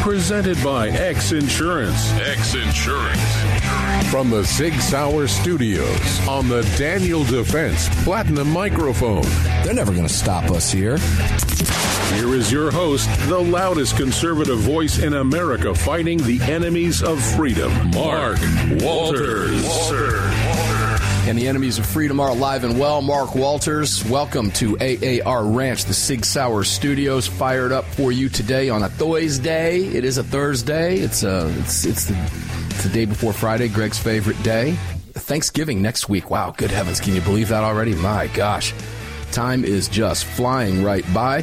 Presented by X Insurance. X Insurance. From the Sig Sauer Studios on the Daniel Defense Platinum Microphone. They're never going to stop us here. Here is your host, the loudest conservative voice in America fighting the enemies of freedom, Mark Walters. And the enemies of freedom are alive and well. Mark Walters, welcome to AAR Ranch, the Sig Sauer Studios, fired up for you today on a Thursday. It is a Thursday. It's a it's it's the, it's the day before Friday, Greg's favorite day. Thanksgiving next week. Wow, good heavens, can you believe that already? My gosh, time is just flying right by.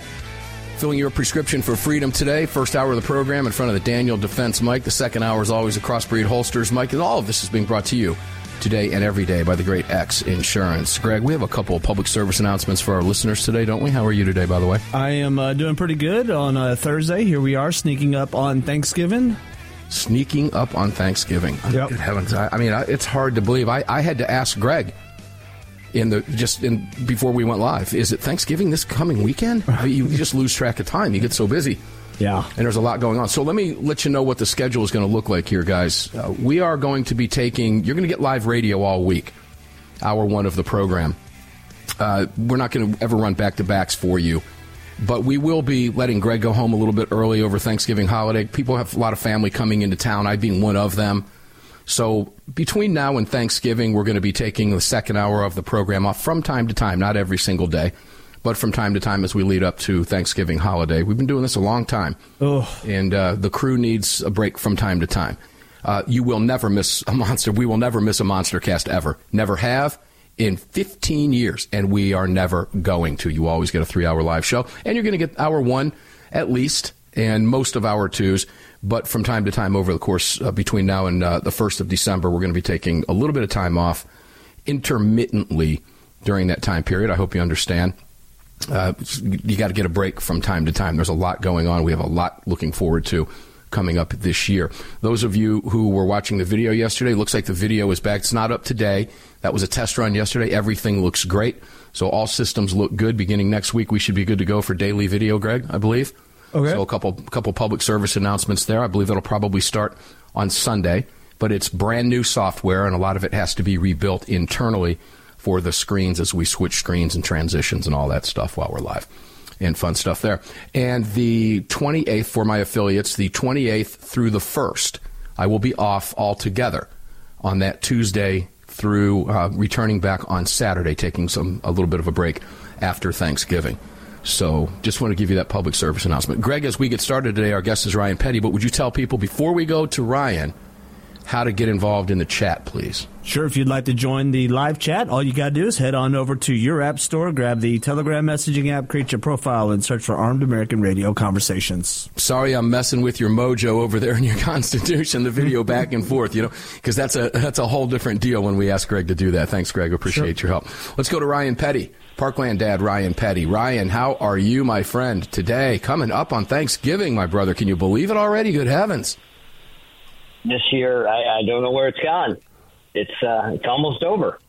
Filling your prescription for freedom today. First hour of the program in front of the Daniel Defense mic. The second hour is always a Crossbreed Holsters mic. And all of this is being brought to you today and every day by the great X Insurance. Greg, we have a couple of public service announcements for our listeners today, don't we? How are you today, by the way? I am uh, doing pretty good on uh, Thursday. Here we are, sneaking up on Thanksgiving. Sneaking up on Thanksgiving. Yep. Good heavens. I, I mean, I, it's hard to believe. I, I had to ask Greg in the just in before we went live. Is it Thanksgiving this coming weekend? you just lose track of time. You get so busy. Yeah. and there's a lot going on. So let me let you know what the schedule is going to look like here, guys. Uh, we are going to be taking. You're going to get live radio all week, hour one of the program. Uh, we're not going to ever run back to backs for you, but we will be letting Greg go home a little bit early over Thanksgiving holiday. People have a lot of family coming into town. I being one of them. So between now and Thanksgiving, we're going to be taking the second hour of the program off from time to time, not every single day, but from time to time as we lead up to Thanksgiving holiday. We've been doing this a long time, Oh. and uh, the crew needs a break from time to time. Uh, you will never miss a monster. We will never miss a monster cast ever. Never have in 15 years, and we are never going to. You always get a three-hour live show, and you're going to get hour one at least, and most of hour twos. But from time to time, over the course uh, between now and uh, the first of December, we're going to be taking a little bit of time off intermittently during that time period. I hope you understand. Uh, you got to get a break from time to time. There's a lot going on. We have a lot looking forward to coming up this year. Those of you who were watching the video yesterday, looks like the video is back. It's not up today. That was a test run yesterday. Everything looks great. So all systems look good. Beginning next week, we should be good to go for daily video, Greg, I believe. Okay. So a couple couple public service announcements there. I believe that'll probably start on Sunday, but it's brand new software, and a lot of it has to be rebuilt internally for the screens as we switch screens and transitions and all that stuff while we're live. And fun stuff there. And the 28th for my affiliates, the 28th through the 1st, I will be off altogether on that Tuesday through uh, returning back on Saturday, taking some a little bit of a break after Thanksgiving. So, just want to give you that public service announcement. Greg, as we get started today, our guest is Ryan Petty. But would you tell people before we go to Ryan how to get involved in the chat, please? Sure, if you'd like to join the live chat, all you got to do is head on over to your app store, grab the Telegram messaging app, create your profile, and search for Armed American Radio Conversations. Sorry, I'm messing with your mojo over there in your Constitution. The video back and forth, you know, because that's a that's a whole different deal when we ask Greg to do that. Thanks, Greg. Appreciate your help. Let's go to Ryan Petty, Parkland Dad. Ryan Petty. Ryan, how are you, my friend? Today, coming up on Thanksgiving, my brother. Can you believe it already? Good heavens! This year, I, I don't know where it's gone. It's uh, it's almost over.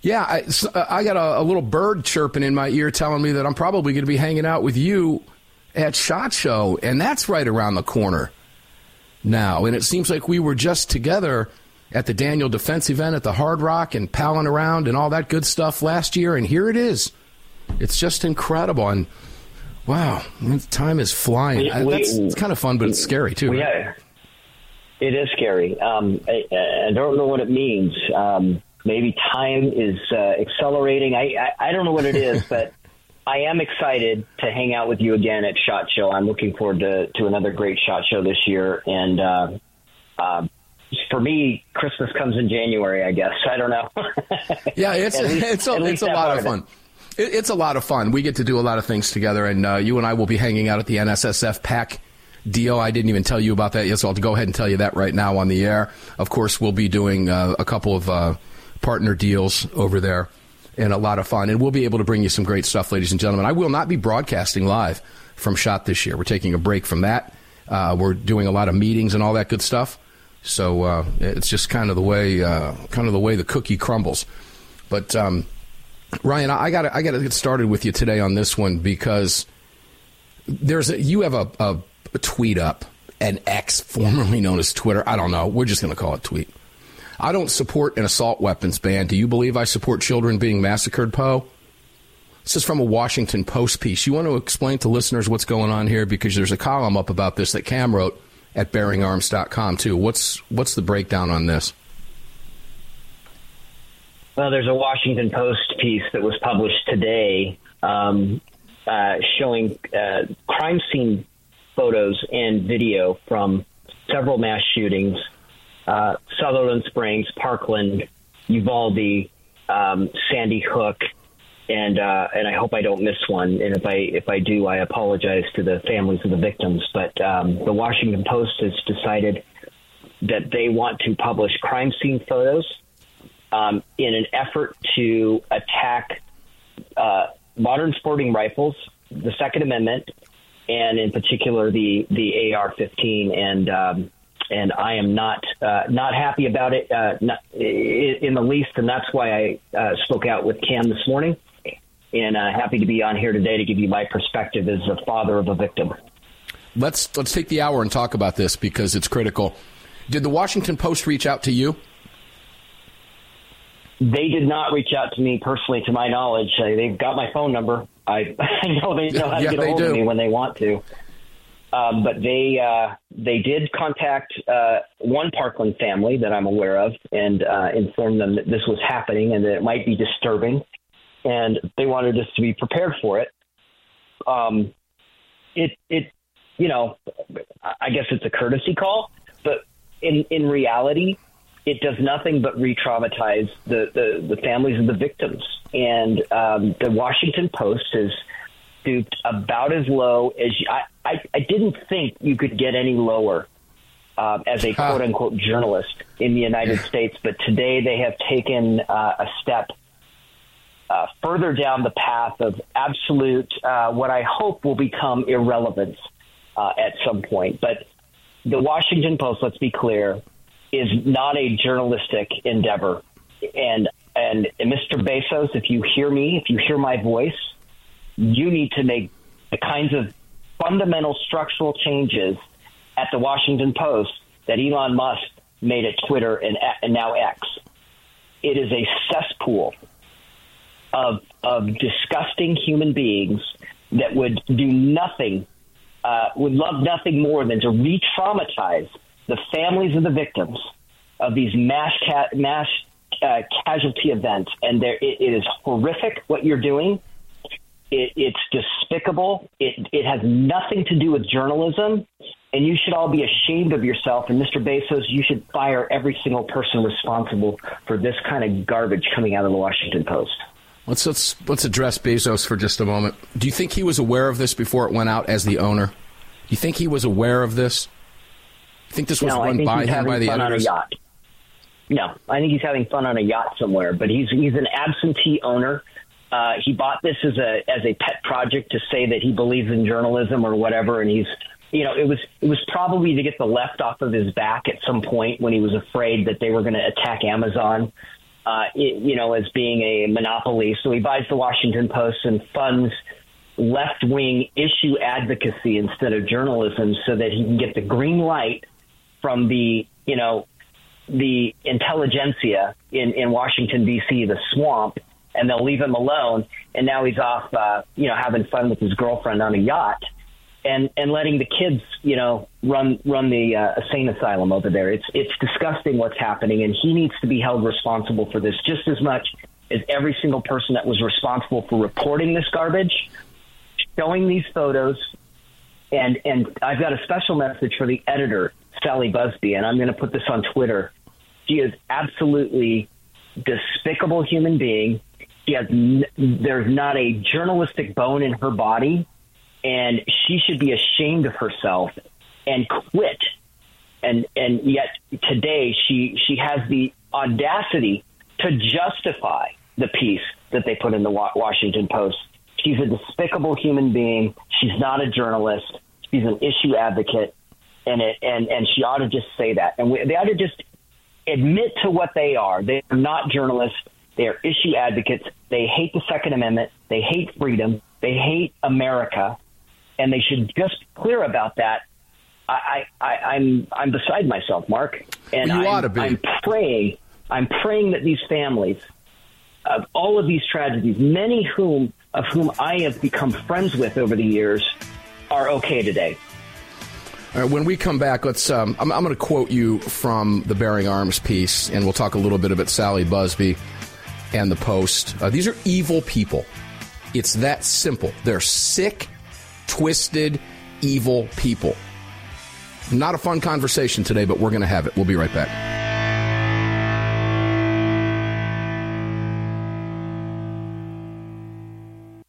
Yeah, I, uh, I got a, a little bird chirping in my ear telling me that I'm probably going to be hanging out with you at SHOT Show, and that's right around the corner now. And it seems like we were just together at the Daniel Defense event at the Hard Rock and palling around and all that good stuff last year, and here it is. It's just incredible, and wow, time is flying. We- we- that's it's kind of fun, but it's scary too. We right? It is scary. Um, I, I don't know what it means. Um, maybe time is uh, accelerating. I, I I don't know what it is, but I am excited to hang out with you again at Shot Show. I'm looking forward to to another great Shot Show this year, and uh, uh, for me, Christmas comes in January. I guess I don't know. yeah, it's least, it's a, it's a lot of fun. It. it's a lot of fun. We get to do a lot of things together, and uh, you and I will be hanging out at the NSSF PAC deal. I didn't even tell you about that yet, so I'll go ahead and tell you that right now on the air. Of course, we'll be doing uh, a couple of uh, partner deals over there and a lot of fun. And we'll be able to bring you some great stuff, ladies and gentlemen. I will not be broadcasting live from SHOT this year. We're taking a break from that. Uh, we're doing a lot of meetings and all that good stuff. So uh, it's just kind of the way, uh, kind of the way the cookie crumbles. But um, Ryan, I got I got to get started with you today on this one because there's a, you have a, a, a tweet up, an X formerly known as Twitter. I don't know. We're just going to call it tweet. I don't support an assault weapons ban. Do you believe I support children being massacred, Poe? This is from a Washington Post piece. You want to explain to listeners what's going on here because there's a column up about this that Cam wrote at bearingarms.com too. What's what's the breakdown on this? Well, there's a Washington Post piece that was published today um, uh, showing uh, crime scene photos and video from several mass shootings uh, Sutherland Springs, Parkland, Uvalde, um, Sandy Hook, and uh, and I hope I don't miss one. And if I if I do, I apologize to the families of the victims. But um, the Washington Post has decided that they want to publish crime scene photos um, in an effort to attack uh, modern sporting rifles, the Second Amendment, and in particular the the AR-15 and um, and I am not uh, not happy about it uh, not, in the least, and that's why I uh, spoke out with Cam this morning, and uh, happy to be on here today to give you my perspective as a father of a victim. Let's let's take the hour and talk about this because it's critical. Did the Washington Post reach out to you? They did not reach out to me personally, to my knowledge. Uh, they've got my phone number. I, I know they know how to yeah, get a hold do. of me when they want to. Um, but they uh, they did contact uh, one Parkland family that I'm aware of and uh, inform them that this was happening and that it might be disturbing, and they wanted us to be prepared for it. Um, it it you know I guess it's a courtesy call, but in in reality, it does nothing but re-traumatize the the, the families of the victims. And um, the Washington Post has stooped about as low as you, I, I, I didn't think you could get any lower uh, as a quote unquote journalist in the United States, but today they have taken uh, a step uh, further down the path of absolute, uh, what I hope will become irrelevance uh, at some point. But the Washington Post, let's be clear, is not a journalistic endeavor. And and Mr. Bezos, if you hear me, if you hear my voice, you need to make the kinds of fundamental structural changes at the Washington Post that Elon Musk made at Twitter and, and now X. It is a cesspool of of disgusting human beings that would do nothing, uh, would love nothing more than to re-traumatize the families of the victims of these mass ca- mass uh, casualty events, and there it, it is horrific what you're doing. It, it's despicable. It, it has nothing to do with journalism, and you should all be ashamed of yourself. And Mr. Bezos, you should fire every single person responsible for this kind of garbage coming out of the Washington Post. Let's let's let's address Bezos for just a moment. Do you think he was aware of this before it went out as the owner? Do you think he was aware of this? You think this was no, run by him by the editors? No, I think he's having fun on a yacht somewhere. But he's he's an absentee owner. Uh, he bought this as a as a pet project to say that he believes in journalism or whatever, and he's you know it was it was probably to get the left off of his back at some point when he was afraid that they were going to attack Amazon, uh, you know, as being a monopoly. So he buys the Washington Post and funds left wing issue advocacy instead of journalism, so that he can get the green light from the you know the intelligentsia in in Washington D.C., the swamp and they'll leave him alone. And now he's off, uh, you know, having fun with his girlfriend on a yacht, and and letting the kids, you know, run run the uh, insane asylum over there. It's it's disgusting what's happening, and he needs to be held responsible for this just as much as every single person that was responsible for reporting this garbage, showing these photos, and and I've got a special message for the editor Sally Buzbee, and I'm going to put this on Twitter She is absolutely despicable human being. She has n- there's not a journalistic bone in her body, and she should be ashamed of herself and quit. And and yet today she she has the audacity to justify the piece that they put in the Washington Post. She's a despicable human being. She's not a journalist. She's an issue advocate, and it and and she ought to just say that. And we, they ought to just admit to what they are. They are not journalists. They are issue advocates. They hate the Second Amendment. They hate freedom. They hate America, and they should just be clear about that. I, I, I'm I'm beside myself, Mark, and well, you I'm, ought to be. I'm praying. I'm praying that these families of all of these tragedies, many whom of whom I have become friends with over the years, are okay today. When we come back, let's. Um, I'm, I'm going to quote you from the Bearing Arms piece, and we'll talk a little bit about Sally Buzbee and the Post. Uh, these are evil people. It's that simple. They're sick, twisted, evil people. Not a fun conversation today, but we're going to have it. We'll be right back.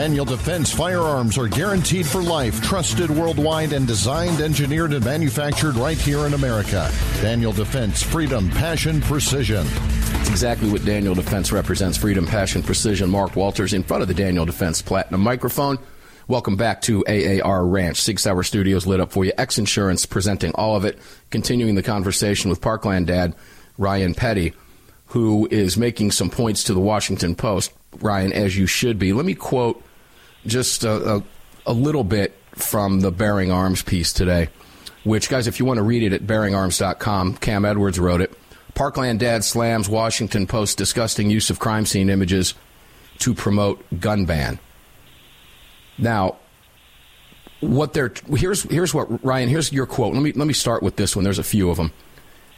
Daniel Defense firearms are guaranteed for life, trusted worldwide, and designed, engineered, and manufactured right here in America. Daniel Defense, freedom, passion, precision. It's exactly what Daniel Defense represents freedom, passion, precision. Mark Walters in front of the Daniel Defense Platinum microphone. Welcome back to AAR Ranch. Sig Sauer Studios lit up for you. X Insurance presenting all of it. Continuing the conversation with Parkland dad, Ryan Petty, who is making some points to the Washington Post. Ryan, as you should be. Let me quote just a, a, a little bit from the Bearing Arms piece today, which, guys, if you want to read it at bearingarms.com, Cam Edwards wrote it. Parkland Dad slams Washington Post disgusting use of crime scene images to promote gun ban. Now, what they're here's here's what Ryan here's your quote. Let me let me start with this one. There's a few of them.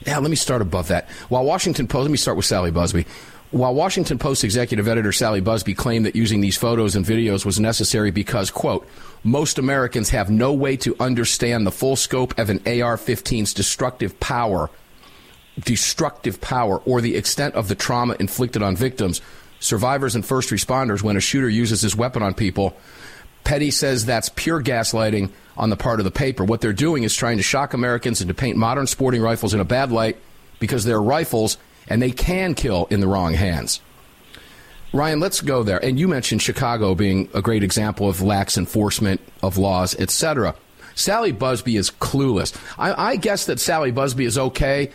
Yeah, let me start above that. While Washington Post, let me start with Sally Buzbee. While Washington Post executive editor Sally Buzbee claimed that using these photos and videos was necessary because, quote, most Americans have no way to understand the full scope of an AR 15's destructive power, destructive power, or the extent of the trauma inflicted on victims, survivors, and first responders when a shooter uses his weapon on people. Petty says that's pure gaslighting on the part of the paper. What they're doing is trying to shock Americans and to paint modern sporting rifles in a bad light because they're rifles and they can kill in the wrong hands. Ryan, let's go there. And you mentioned Chicago being a great example of lax enforcement of laws, etc. Sally Buzbee is clueless. I, I guess that Sally Buzbee is okay.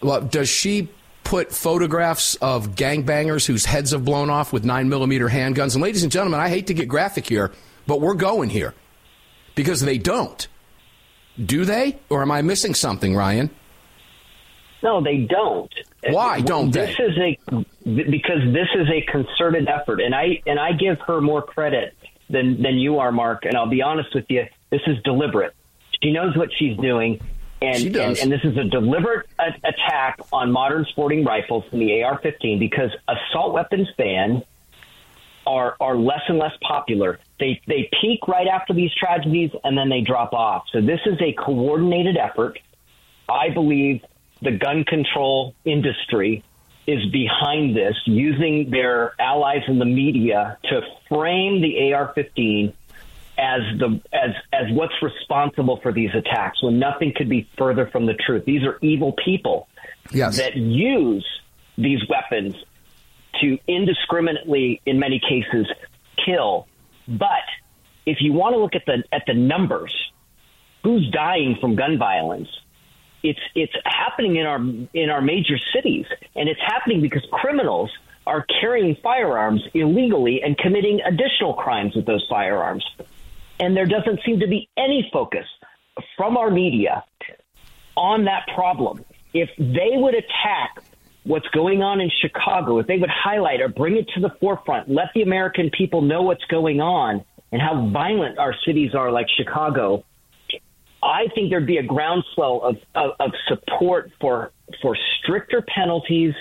Well, does she put photographs of gangbangers whose heads have blown off with 9 millimeter handguns? And ladies and gentlemen, I hate to get graphic here, but we're going here because they don't. Do they? Or am I missing something, Ryan? No, they don't. Why don't this they? is a because this is a concerted effort, and I and I give her more credit than than you are, Mark. And I'll be honest with you, this is deliberate. She knows what she's doing, and She does. and, and this is a deliberate a- attack on modern sporting rifles in the AR-15 because assault weapons ban are are less and less popular. They they peak right after these tragedies and then they drop off. So this is a coordinated effort. I believe the gun control industry is behind this, using their allies in the media to frame the AR-15 as the as as what's responsible for these attacks when nothing could be further from the truth. These are evil people Yes. that use these weapons to indiscriminately, in many cases, kill. But if you want to look at the at the numbers, who's dying from gun violence? It's it's happening in our in our major cities, and it's happening because criminals are carrying firearms illegally and committing additional crimes with those firearms. And there doesn't seem to be any focus from our media on that problem. If they would attack what's going on in Chicago, if they would highlight or bring it to the forefront, let the American people know what's going on and how violent our cities are, like Chicago, I think there'd be a groundswell of, of, of support for for stricter penalties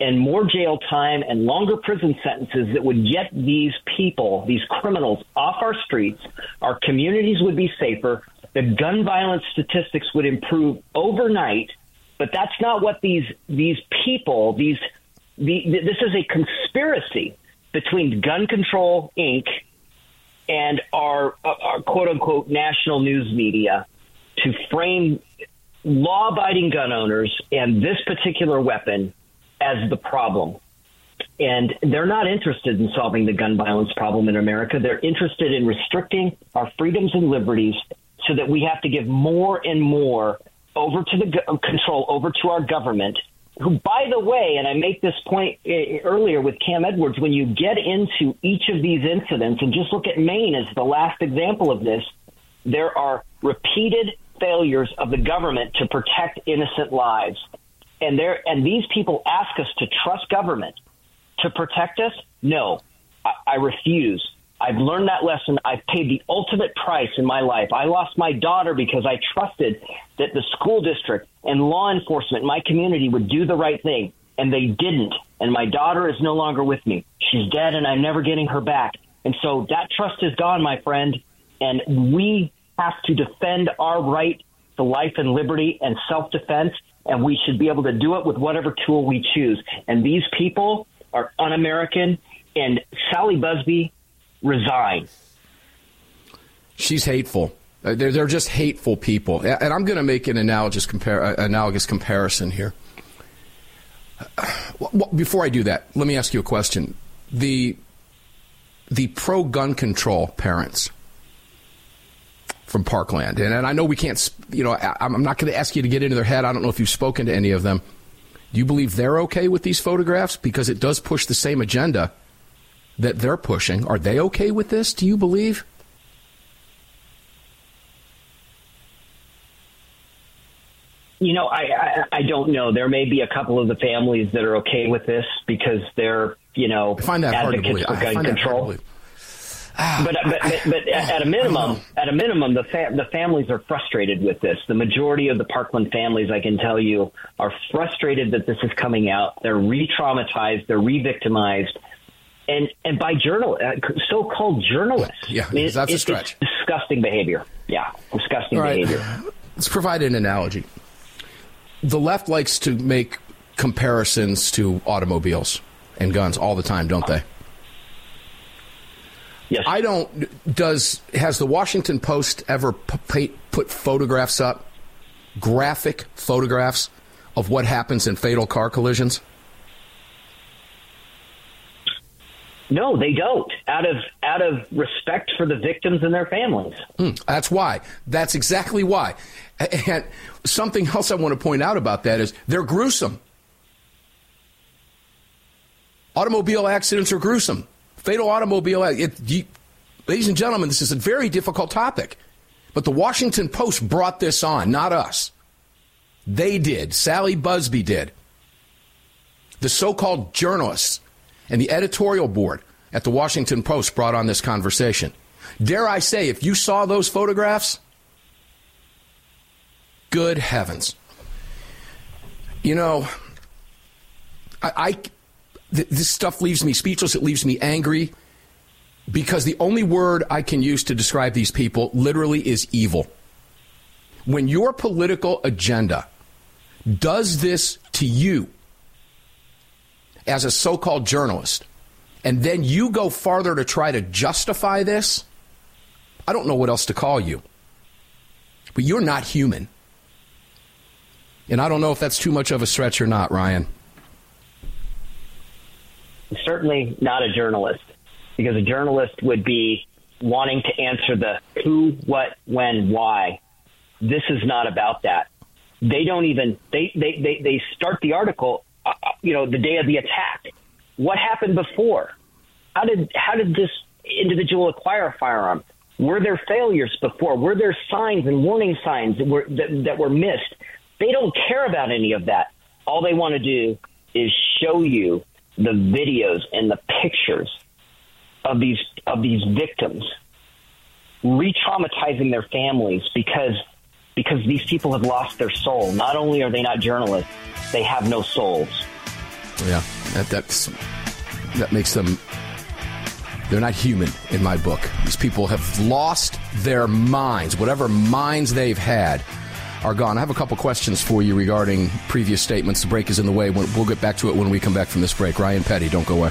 and more jail time and longer prison sentences that would get these people, these criminals, off our streets. Our communities would be safer. The gun violence statistics would improve overnight. But that's not what these these people these the, this is a conspiracy between Gun Control Inc. and our, our quote unquote national news media to frame law abiding gun owners and this particular weapon as the problem. And they're not interested in solving the gun violence problem in America. They're interested in restricting our freedoms and liberties so that we have to give more and more over to the go- control over to our government. Who, by the way, and I make this point uh, earlier with Cam Edwards, when you get into each of these incidents and just look at Maine as the last example of this, there are repeated failures of the government to protect innocent lives. And there and these people ask us to trust government to protect us? No, I, I refuse. I've learned that lesson. I've paid the ultimate price in my life. I lost my daughter because I trusted that the school district and law enforcement in my community would do the right thing, and they didn't. And my daughter is no longer with me. She's dead, and I'm never getting her back. And so that trust is gone, my friend. And we have to defend our right to life and liberty and self defense, and we should be able to do it with whatever tool we choose. And these people are un American, and Sally Buzbee resigns. She's hateful. Uh, they're, they're just hateful people. And I'm going to make an analogous, compar- uh, analogous comparison here. Before I do that, let me ask you a question. The, the pro gun control parents from Parkland, and, and I know we can't, you know, I, I'm not going to ask you to get into their head. I don't know if you've spoken to any of them. Do you believe they're okay with these photographs? Because it does push the same agenda that they're pushing. Are they okay with this? Do you believe? You know, I, I I don't know. There may be a couple of the families that are okay with this because they're you know I find that advocates hard for gun control. Ah, but, but, but, but at a minimum, at a minimum, the fa- the families are frustrated with this. The majority of the Parkland families, I can tell you, are frustrated that this is coming out. They're re-traumatized. They're re-victimized and and by journal uh, so-called journalists. Yeah, I mean, that's it, a stretch. disgusting behavior. Yeah, disgusting behavior. Let's provide an analogy. The left likes to make comparisons to automobiles and guns all the time, don't they? Yes. I don't. Does has the Washington Post ever p- put photographs up, graphic photographs of what happens in fatal car collisions? No, they don't. Out of out of respect for the victims and their families. Mm, that's why. That's exactly why. And something else I want to point out about that is they're gruesome. Automobile accidents are gruesome. Fatal automobile. Uh, it, you, ladies and gentlemen, this is a very difficult topic. But the Washington Post brought this on, not us. They did. Sally Buzbee did. The so-called journalists and the editorial board at the Washington Post brought on this conversation. Dare I say, if you saw those photographs, good heavens. You know, I th- this stuff leaves me speechless. It leaves me angry because the only word I can use to describe these people literally is evil. When your political agenda does this to you, as a so called journalist, and then you go farther to try to justify this, I don't know what else to call you. But you're not human. And I don't know if that's too much of a stretch or not, Ryan. Certainly not a journalist, because a journalist would be wanting to answer the who, what, when, why. This is not about that. They don't even they they they, they start the article uh, you know, the day of the attack. What happened before? How did how did this individual acquire a firearm? Were there failures before? Were there signs and warning signs that were that, that were missed? They don't care about any of that. All they want to do is show you the videos and the pictures of these of these victims, re-traumatizing their families because because these people have lost their soul. Not only are they not journalists, they have no souls. Yeah, that that's that makes them they're not human in my book. These people have lost their minds. Whatever minds they've had are gone. I have a couple questions for you regarding previous statements. The break is in the way. We'll get back to it when we come back from this break. Ryan Petty, don't go away.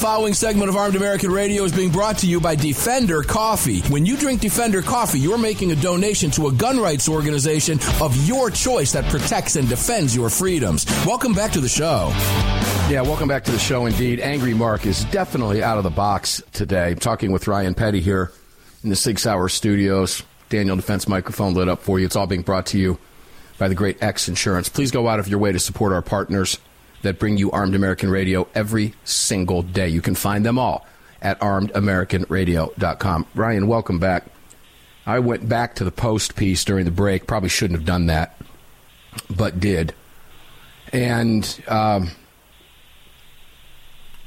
Following segment of Armed American Radio is being brought to you by Defender Coffee. When you drink Defender Coffee, you're making a donation to a gun rights organization of your choice that protects and defends your freedoms. Welcome back to the show. Yeah, welcome back to the show indeed. Angry Mark is definitely out of the box today. I'm talking with Ryan Petty here in the Sig Sauer studios. Daniel Defense microphone lit up for you. It's all being brought to you by the great X Insurance. Please go out of your way to support our partners that bring you Armed American Radio every single day. You can find them all at armedamericanradio.com. Ryan, welcome back. I went back to the post piece during the break. Probably shouldn't have done that, but did. And um,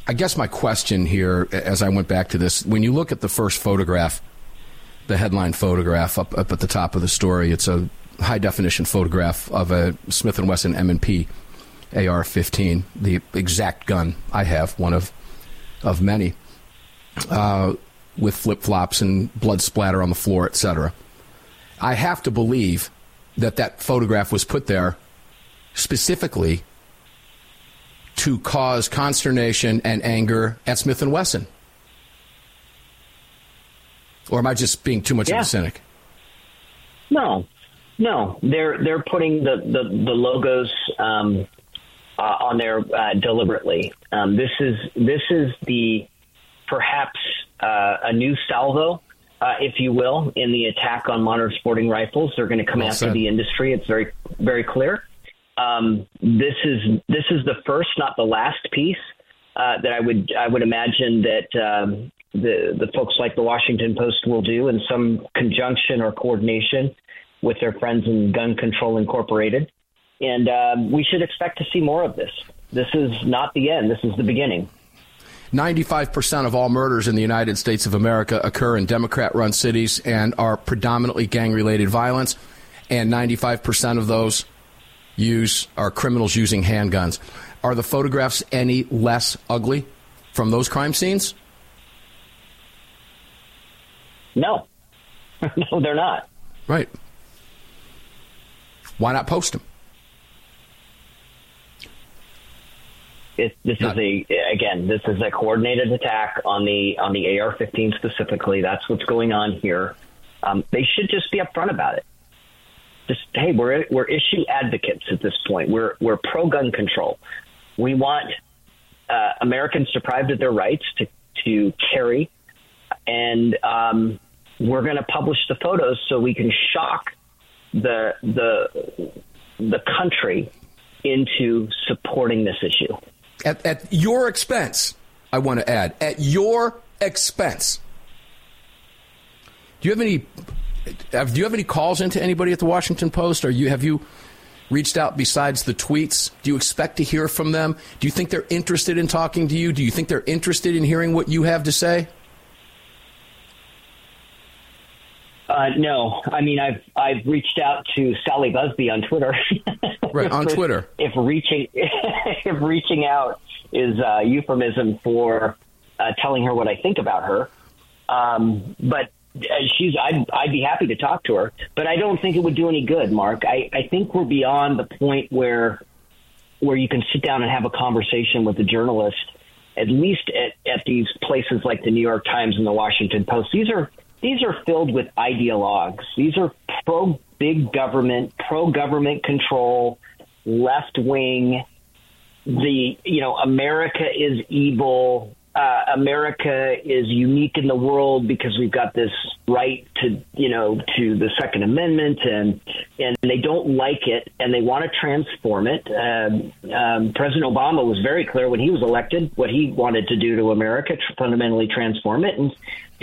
I guess my question here, as I went back to this, when you look at the first photograph, the headline photograph up, up at the top of the story, it's a high definition photograph of a Smith and Wesson M&P AR-15, the exact gun I have, one of of many, uh, with flip flops and blood splatter on the floor, etc. I have to believe that that photograph was put there specifically to cause consternation and anger at Smith and Wesson. Or am I just being too much yeah. of a cynic? No, no. They're they're putting the the, the logos um, uh, on there uh, deliberately. Um, this is this is the perhaps uh, a new salvo, uh, if you will, in the attack on modern sporting rifles. They're going to come well after said. the industry. It's very very clear. Um, this is this is the first, not the last piece uh, that I would I would imagine that um, the the folks like the Washington Post will do in some conjunction or coordination with their friends in Gun Control Incorporated, and um, we should expect to see more of this. This is not the end. This is the beginning. 95% of all murders in the United States of America occur in Democrat run cities and are predominantly gang related violence, and 95% of those use are criminals using handguns. Are the photographs any less ugly from those crime scenes? No. no, they're not. Right. Why not post them? It, this not. is a again. This is a coordinated attack on the on the AR-15 specifically. That's what's going on here. Um, they should just be upfront about it just hey, we're we're issue advocates at this point. We're we're pro gun control. We want uh, Americans deprived of their rights to to carry, and um, we're going to publish the photos so we can shock the the the country into supporting this issue at, at your expense. I want to add at your expense. Do you have any have, do you have any calls into anybody at the Washington Post? Are you have you reached out besides the tweets? Do you expect to hear from them? Do you think they're interested in talking to you? Do you think they're interested in hearing what you have to say? Uh, no, I mean I've I've reached out to Sally Buzbee on Twitter. right on Twitter. If reaching if reaching out is a euphemism for uh, telling her what I think about her, um, but she's I'd, I'd be happy to talk to her, but I don't think it would do any good, Mark. I, I think we're beyond the point where where you can sit down and have a conversation with a journalist, at least at, at these places like the New York Times and the Washington Post. These are these are filled with ideologues. These are pro big government, pro government control, left wing. The you know America is evil uh, America is unique in the world because we've got this right to, you know, to the Second Amendment, and and they don't like it, and they want to transform it. Um, um, President Obama was very clear when he was elected what he wanted to do to America, fundamentally transform it, and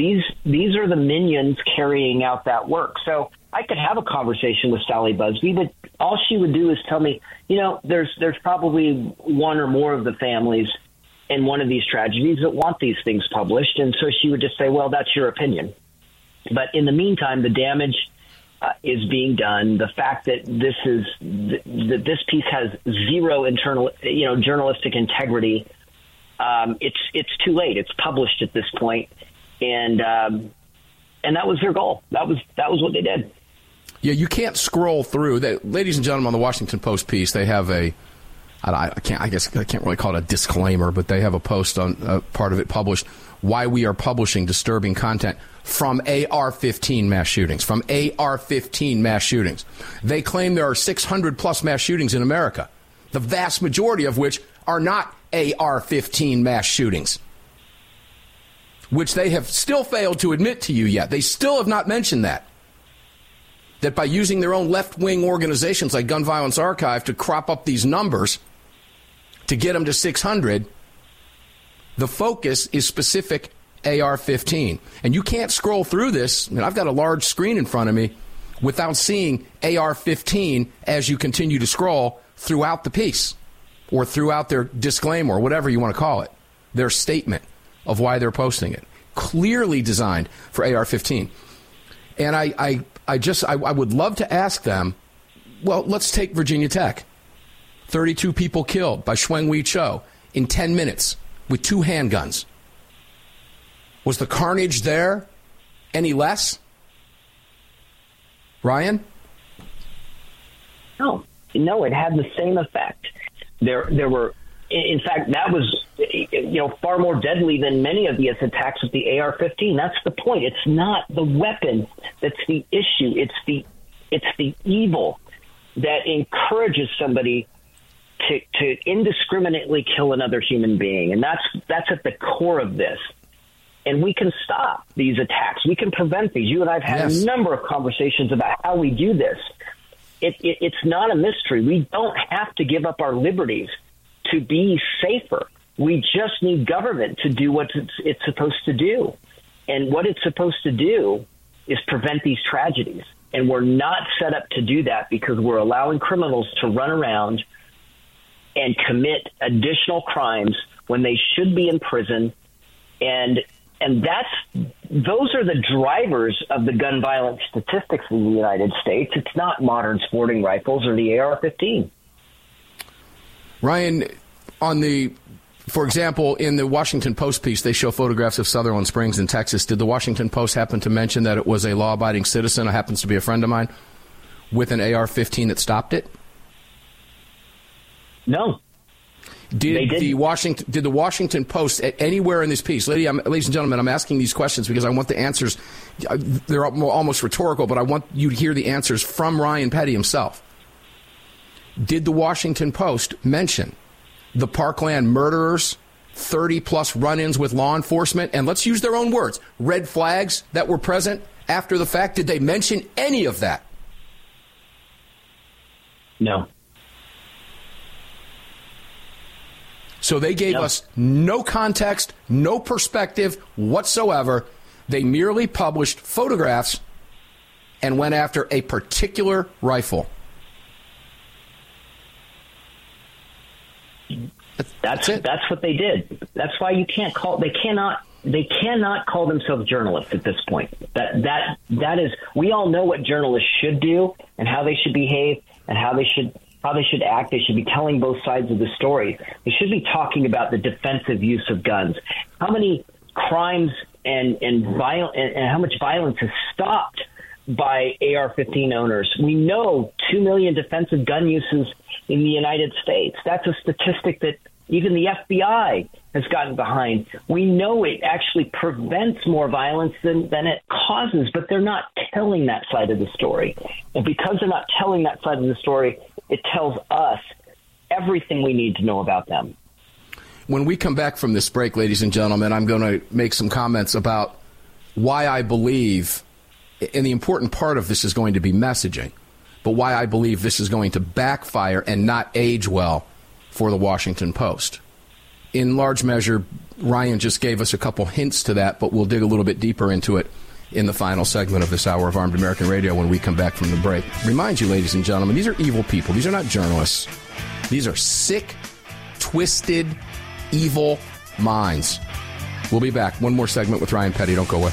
these these are the minions carrying out that work. So I could have a conversation with Sally Buzbee, but all she would do is tell me, you know, there's there's probably one or more of the families in one of these tragedies that want these things published. And so she would just say, well, that's your opinion. But in the meantime, the damage uh, is being done. The fact that this is th- that this piece has zero internal, you know, journalistic integrity. Um, it's it's too late. It's published at this point, and um, and that was their goal. That was that was what they did. Yeah, you can't scroll through that. Ladies and gentlemen, on the Washington Post piece, they have a I, I, can't. I guess I can't really call it a disclaimer, but they have a post on uh, part of it published. Why we are publishing disturbing content from AR-15 mass shootings. From AR-15 mass shootings, they claim there are 600 plus mass shootings in America. The vast majority of which are not AR-15 mass shootings, which they have still failed to admit to you yet. They still have not mentioned that that by using their own left wing organizations like Gun Violence Archive to crop up these numbers, to get them to 600, the focus is specific AR 15. And you can't scroll through this. and I've got a large screen in front of me without seeing AR 15 as you continue to scroll throughout the piece or throughout their disclaimer or whatever you want to call it, their statement of why they're posting it. Clearly designed for AR 15. And I, I, I just, I, I would love to ask them well, let's take Virginia Tech. 32 people killed by Seung-Hui Cho in 10 minutes with two handguns. Was the carnage there any less? Ryan? No, no, it had the same effect. There, there were in fact, that was you know far more deadly than many of the attacks with the AR-15. That's the point. It's not the weapon that's the issue. It's the it's the evil that encourages somebody to, to indiscriminately kill another human being, and that's that's at the core of this. And we can stop these attacks. We can prevent these. You and I've had yes. a number of conversations about how we do this. It, it, it's not a mystery. We don't have to give up our liberties to be safer. We just need government to do what it's, it's supposed to do. And what it's supposed to do is prevent these tragedies. And we're not set up to do that because we're allowing criminals to run around and commit additional crimes when they should be in prison. And and that's those are the drivers of the gun violence statistics in the United States. It's not modern sporting rifles or the AR-15. Ryan, on the for example, in the Washington Post piece, they show photographs of Sutherland Springs in Texas. Did the Washington Post happen to mention that it was a law abiding citizen, who happens to be a friend of mine, with an AR 15 that stopped it? No. Did the Washington did the Washington Post anywhere in this piece, lady, I'm, ladies and gentlemen, I'm asking these questions because I want the answers. Uh, they're almost rhetorical, but I want you to hear the answers from Ryan Petty himself. Did the Washington Post mention the Parkland murderers, 30 plus run ins with law enforcement, and let's use their own words red flags that were present after the fact. Did they mention any of that? No. So they gave no. us no context, no perspective whatsoever. They merely published photographs and went after a particular rifle. That's it. That's what they did. That's why you can't call. They cannot. They cannot call themselves journalists at this point. That that that is. We all know what journalists should do and how they should behave and how they should how they should act. They should be telling both sides of the story. They should be talking about the defensive use of guns. How many crimes and and viol- and, and how much violence has stopped by AR-15 owners? We know two million defensive gun uses in the United States. That's a statistic that even the FBI has gotten behind. We know it actually prevents more violence than, than it causes, but they're not telling that side of the story. And because they're not telling that side of the story, it tells us everything we need to know about them. When we come back from this break, ladies and gentlemen, I'm going to make some comments about why I believe, and the important part of this is going to be messaging, but why I believe this is going to backfire and not age well for the Washington Post. In large measure, Ryan just gave us a couple hints to that, but we'll dig a little bit deeper into it in the final segment of this hour of Armed American Radio when we come back from the break. Remind you, ladies and gentlemen, these are evil people. These are not journalists. These are sick, twisted, evil minds. We'll be back. One more segment with Ryan Petty. Don't go away.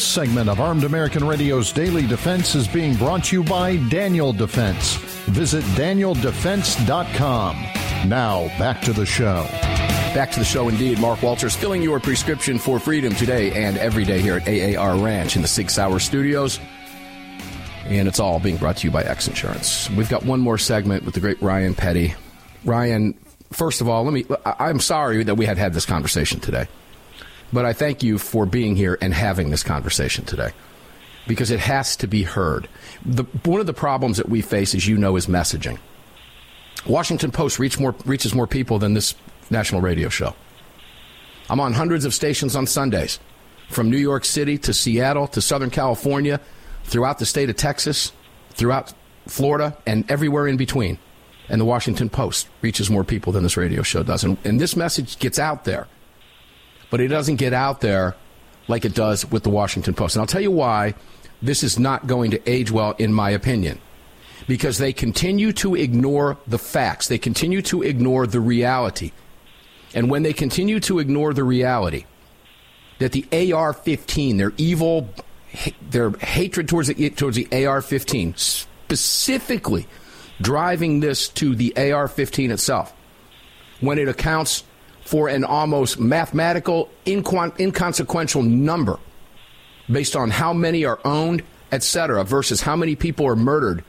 This segment of Armed American Radio's Daily Defense is being brought to you by Daniel Defense. Visit danieldefense.com. Now, back to the show. Back to the show indeed. Mark Walters filling your prescription for freedom today and every day here at AAR Ranch in the Sig Sauer Studios. And it's all being brought to you by X Insurance. We've got one more segment with the great Ryan Petty. Ryan, first of all, let me I'm sorry that we had had this conversation today. But I thank you for being here and having this conversation today because it has to be heard. The, one of the problems that we face, as you know, is messaging. Washington Post reach more, reaches more people than this national radio show. I'm on hundreds of stations on Sundays, from New York City to Seattle to Southern California, throughout the state of Texas, throughout Florida, and everywhere in between. And the Washington Post reaches more people than this radio show does. And, and this message gets out there but it doesn't get out there like it does with the Washington Post. And I'll tell you why this is not going to age well, in my opinion. Because they continue to ignore the facts, they continue to ignore the reality. And when they continue to ignore the reality that the AR 15, their evil, their hatred towards the, towards the AR 15, specifically driving this to the AR 15 itself, when it accounts for an almost mathematical, inconsequential number based on how many are owned, etc., versus how many people are murdered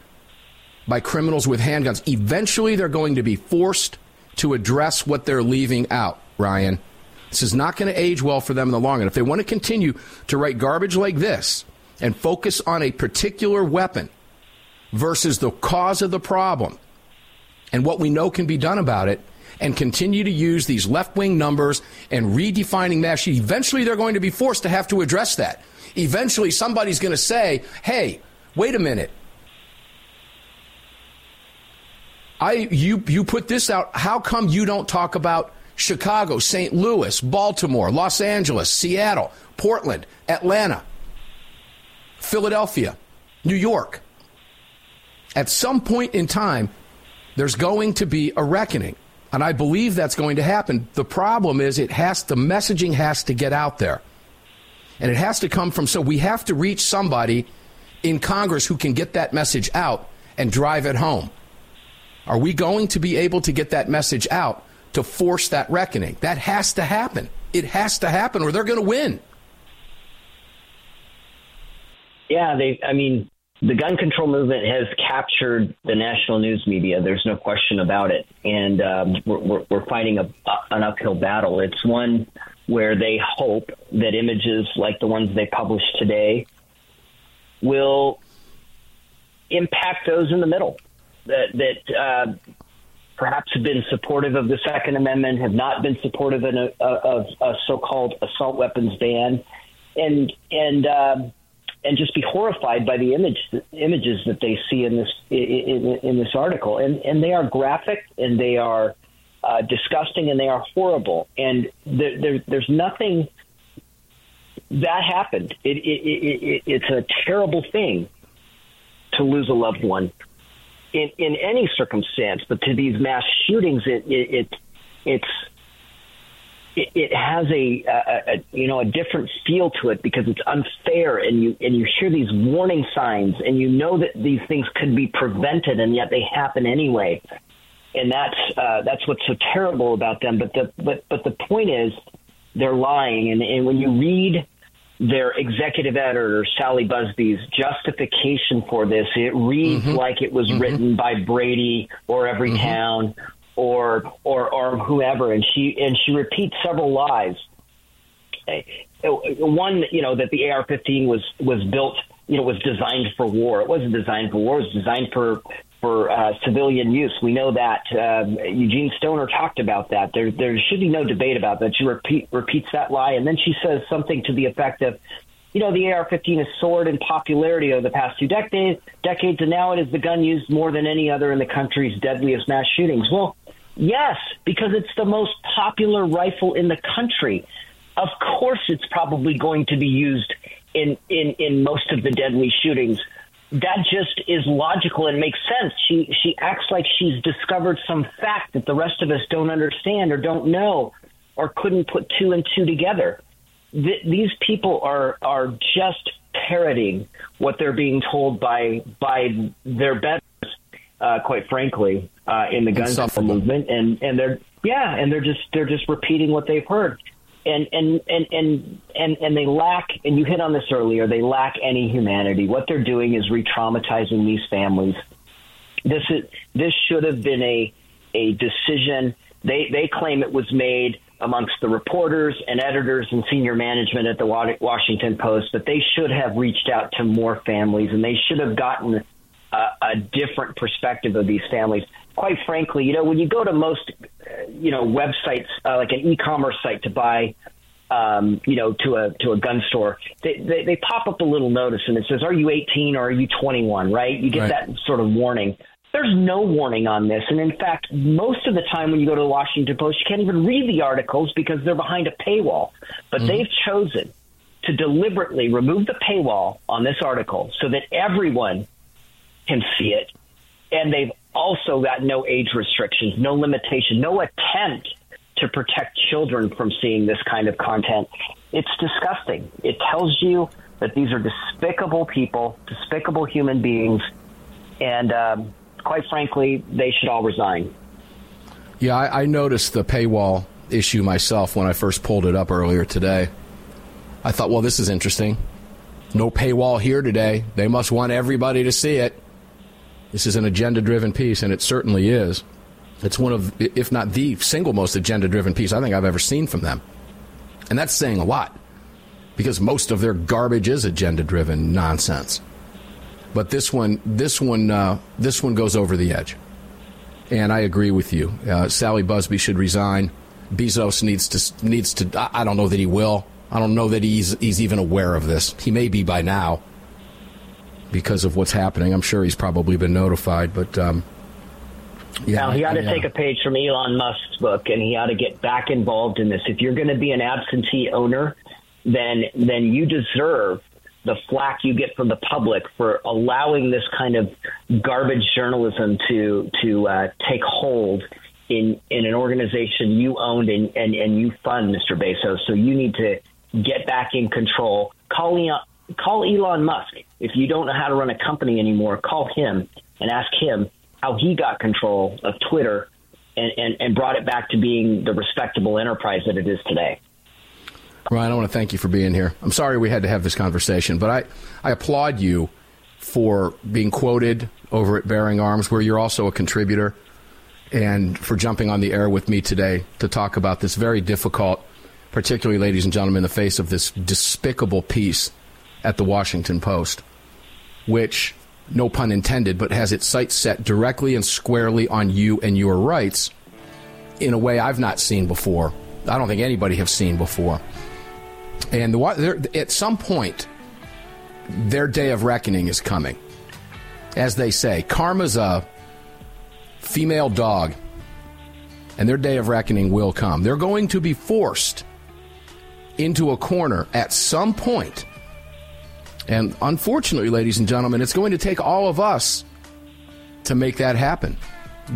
by criminals with handguns. Eventually, they're going to be forced to address what they're leaving out, Ryan. This is not going to age well for them in the long run. If they want to continue to write garbage like this and focus on a particular weapon versus the cause of the problem and what we know can be done about it and continue to use these left wing numbers and redefining mass eventually they're going to be forced to have to address that. Eventually somebody's going to say, hey, wait a minute. I, you, you put this out. How come you don't talk about Chicago, St. Louis, Baltimore, Los Angeles, Seattle, Portland, Atlanta, Philadelphia, New York? At some point in time, there's going to be a reckoning. And I believe that's going to happen. The problem is it has the messaging has to get out there. And it has to come from so we have to reach somebody in Congress who can get that message out and drive it home. Are we going to be able to get that message out to force that reckoning? That has to happen. It has to happen or they're going to win. Yeah, they I mean the gun control movement has captured the national news media. There's no question about it, and um, we're, we're, fighting a, an uphill battle. It's one where they hope that images like the ones they published today will impact those in the middle that that uh, perhaps have been supportive of the Second Amendment, have not been supportive of a, of a so-called assault weapons ban, and and. Uh, and just be horrified by the image images that they see in this in, in this article, and and they are graphic and they are uh, disgusting and they are horrible, and there, there, there's nothing that happened. It, it, it, it's a terrible thing to lose a loved one in in any circumstance, but to these mass shootings, it, it, it it's it, it has a, a, a, you know a different feel to it because it's unfair and you and you hear these warning signs and you know that these things could be prevented and yet they happen anyway and that's uh, that's what's so terrible about them but the but but the point is they're lying and, and when you read their executive editor Sally Buzbee's justification for this it reads mm-hmm. like it was mm-hmm. written by Brady or Everytown mm-hmm or or or whoever, and she and she repeats several lies. One, you know, that the AR-15 was was built, you know, was designed for war. It wasn't designed for war. It was designed for for uh, civilian use. We know that. Um, Eugene Stoner talked about that. There there should be no debate about that. She repeat, repeats that lie, and then she says something to the effect of, you know, the AR-15 has soared in popularity over the past two decades, decades, and now it is the gun used more than any other in the country's deadliest mass shootings. Well, Yes, because it's the most popular rifle in the country. Of course, it's probably going to be used in, in, in most of the deadly shootings. That just is logical and makes sense. She she acts like she's discovered some fact that the rest of us don't understand or don't know or couldn't put two and two together. Th- these people are are just parroting what they're being told by by their betters uh, quite frankly, uh, in the gun control movement, and and they're yeah, and they're just they're just repeating what they've heard, and and and and and and they lack. And you hit on this earlier. They lack any humanity. What they're doing is re-traumatizing these families. This is this should have been a a decision. They they claim it was made amongst the reporters and editors and senior management at the Washington Post, but they should have reached out to more families and they should have gotten a, a different perspective of these families. Quite frankly, you know, when you go to most, you know, websites uh, like an e-commerce site to buy um, you know, to a to a gun store, they, they, they pop up a little notice and it says, "Are you 18 or are you 21?" Right? You get right. that sort of warning. There's no warning on this, and in fact, most of the time when you go to the Washington Post, you can't even read the articles because they're behind a paywall. But mm-hmm. they've chosen to deliberately remove the paywall on this article so that everyone can see it. And they've also got no age restrictions, no limitation, no attempt to protect children from seeing this kind of content. It's disgusting. It tells you that these are despicable people, despicable human beings, and um, quite frankly, they should all resign. Yeah, I, I noticed the paywall issue myself when I first pulled it up earlier today. I thought, well, this is interesting. No paywall here today. They must want everybody to see it. This is an agenda driven piece, and it certainly is. It's one of, if not the single most agenda driven piece I think I've ever seen from them. And that's saying a lot because most of their garbage is agenda driven nonsense. But this one, this one, uh, this one goes over the edge. And I agree with you. Uh, Sally Buzbee should resign. Bezos needs to needs to. I don't know that he will. I don't know that he's he's even aware of this. He may be by now because of what's happening. I'm sure he's probably been notified, but um, yeah. Now he ought to yeah. take a page from Elon Musk's book, and he ought to get back involved in this. If you're going to be an absentee owner, then then you deserve the flack you get from the public for allowing this kind of garbage journalism to to uh, take hold in in an organization you owned and, and, and you fund, Mr. Bezos. So you need to get back in control. Call Elon, call Elon Musk. If you don't know how to run a company anymore, call him and ask him how he got control of Twitter and, and, and brought it back to being the respectable enterprise that it is today. Ryan, I want to thank you for being here. I'm sorry we had to have this conversation, but I, I applaud you for being quoted over at Bearing Arms, where you're also a contributor, and for jumping on the air with me today to talk about this very difficult, particularly, ladies and gentlemen, in the face of this despicable piece at the Washington Post, which, no pun intended, but has its sights set directly and squarely on you and your rights in a way I've not seen before. I don't think anybody has seen before. And the, at some point, their day of reckoning is coming. As they say, karma's a female dog, and their day of reckoning will come. They're going to be forced into a corner at some point. And unfortunately, ladies and gentlemen, it's going to take all of us to make that happen.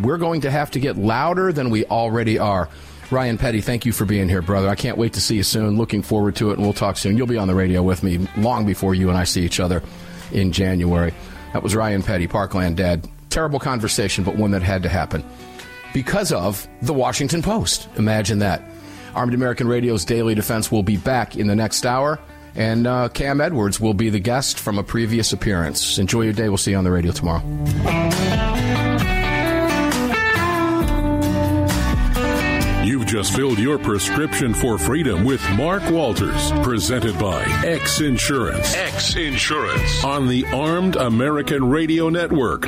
We're going to have to get louder than we already are. Ryan Petty, thank you for being here, brother. I can't wait to see you soon. Looking forward to it, and we'll talk soon. You'll be on the radio with me long before you and I see each other in January. That was Ryan Petty, Parkland Dad. Terrible conversation, but one that had to happen because of the Washington Post. Imagine that. Armed American Radio's Daily Defense will be back in the next hour, and uh, Cam Edwards will be the guest from a previous appearance. Enjoy your day. We'll see you on the radio tomorrow. You've just filled your prescription for freedom with Mark Walters, presented by X Insurance. X Insurance on the Armed American Radio Network.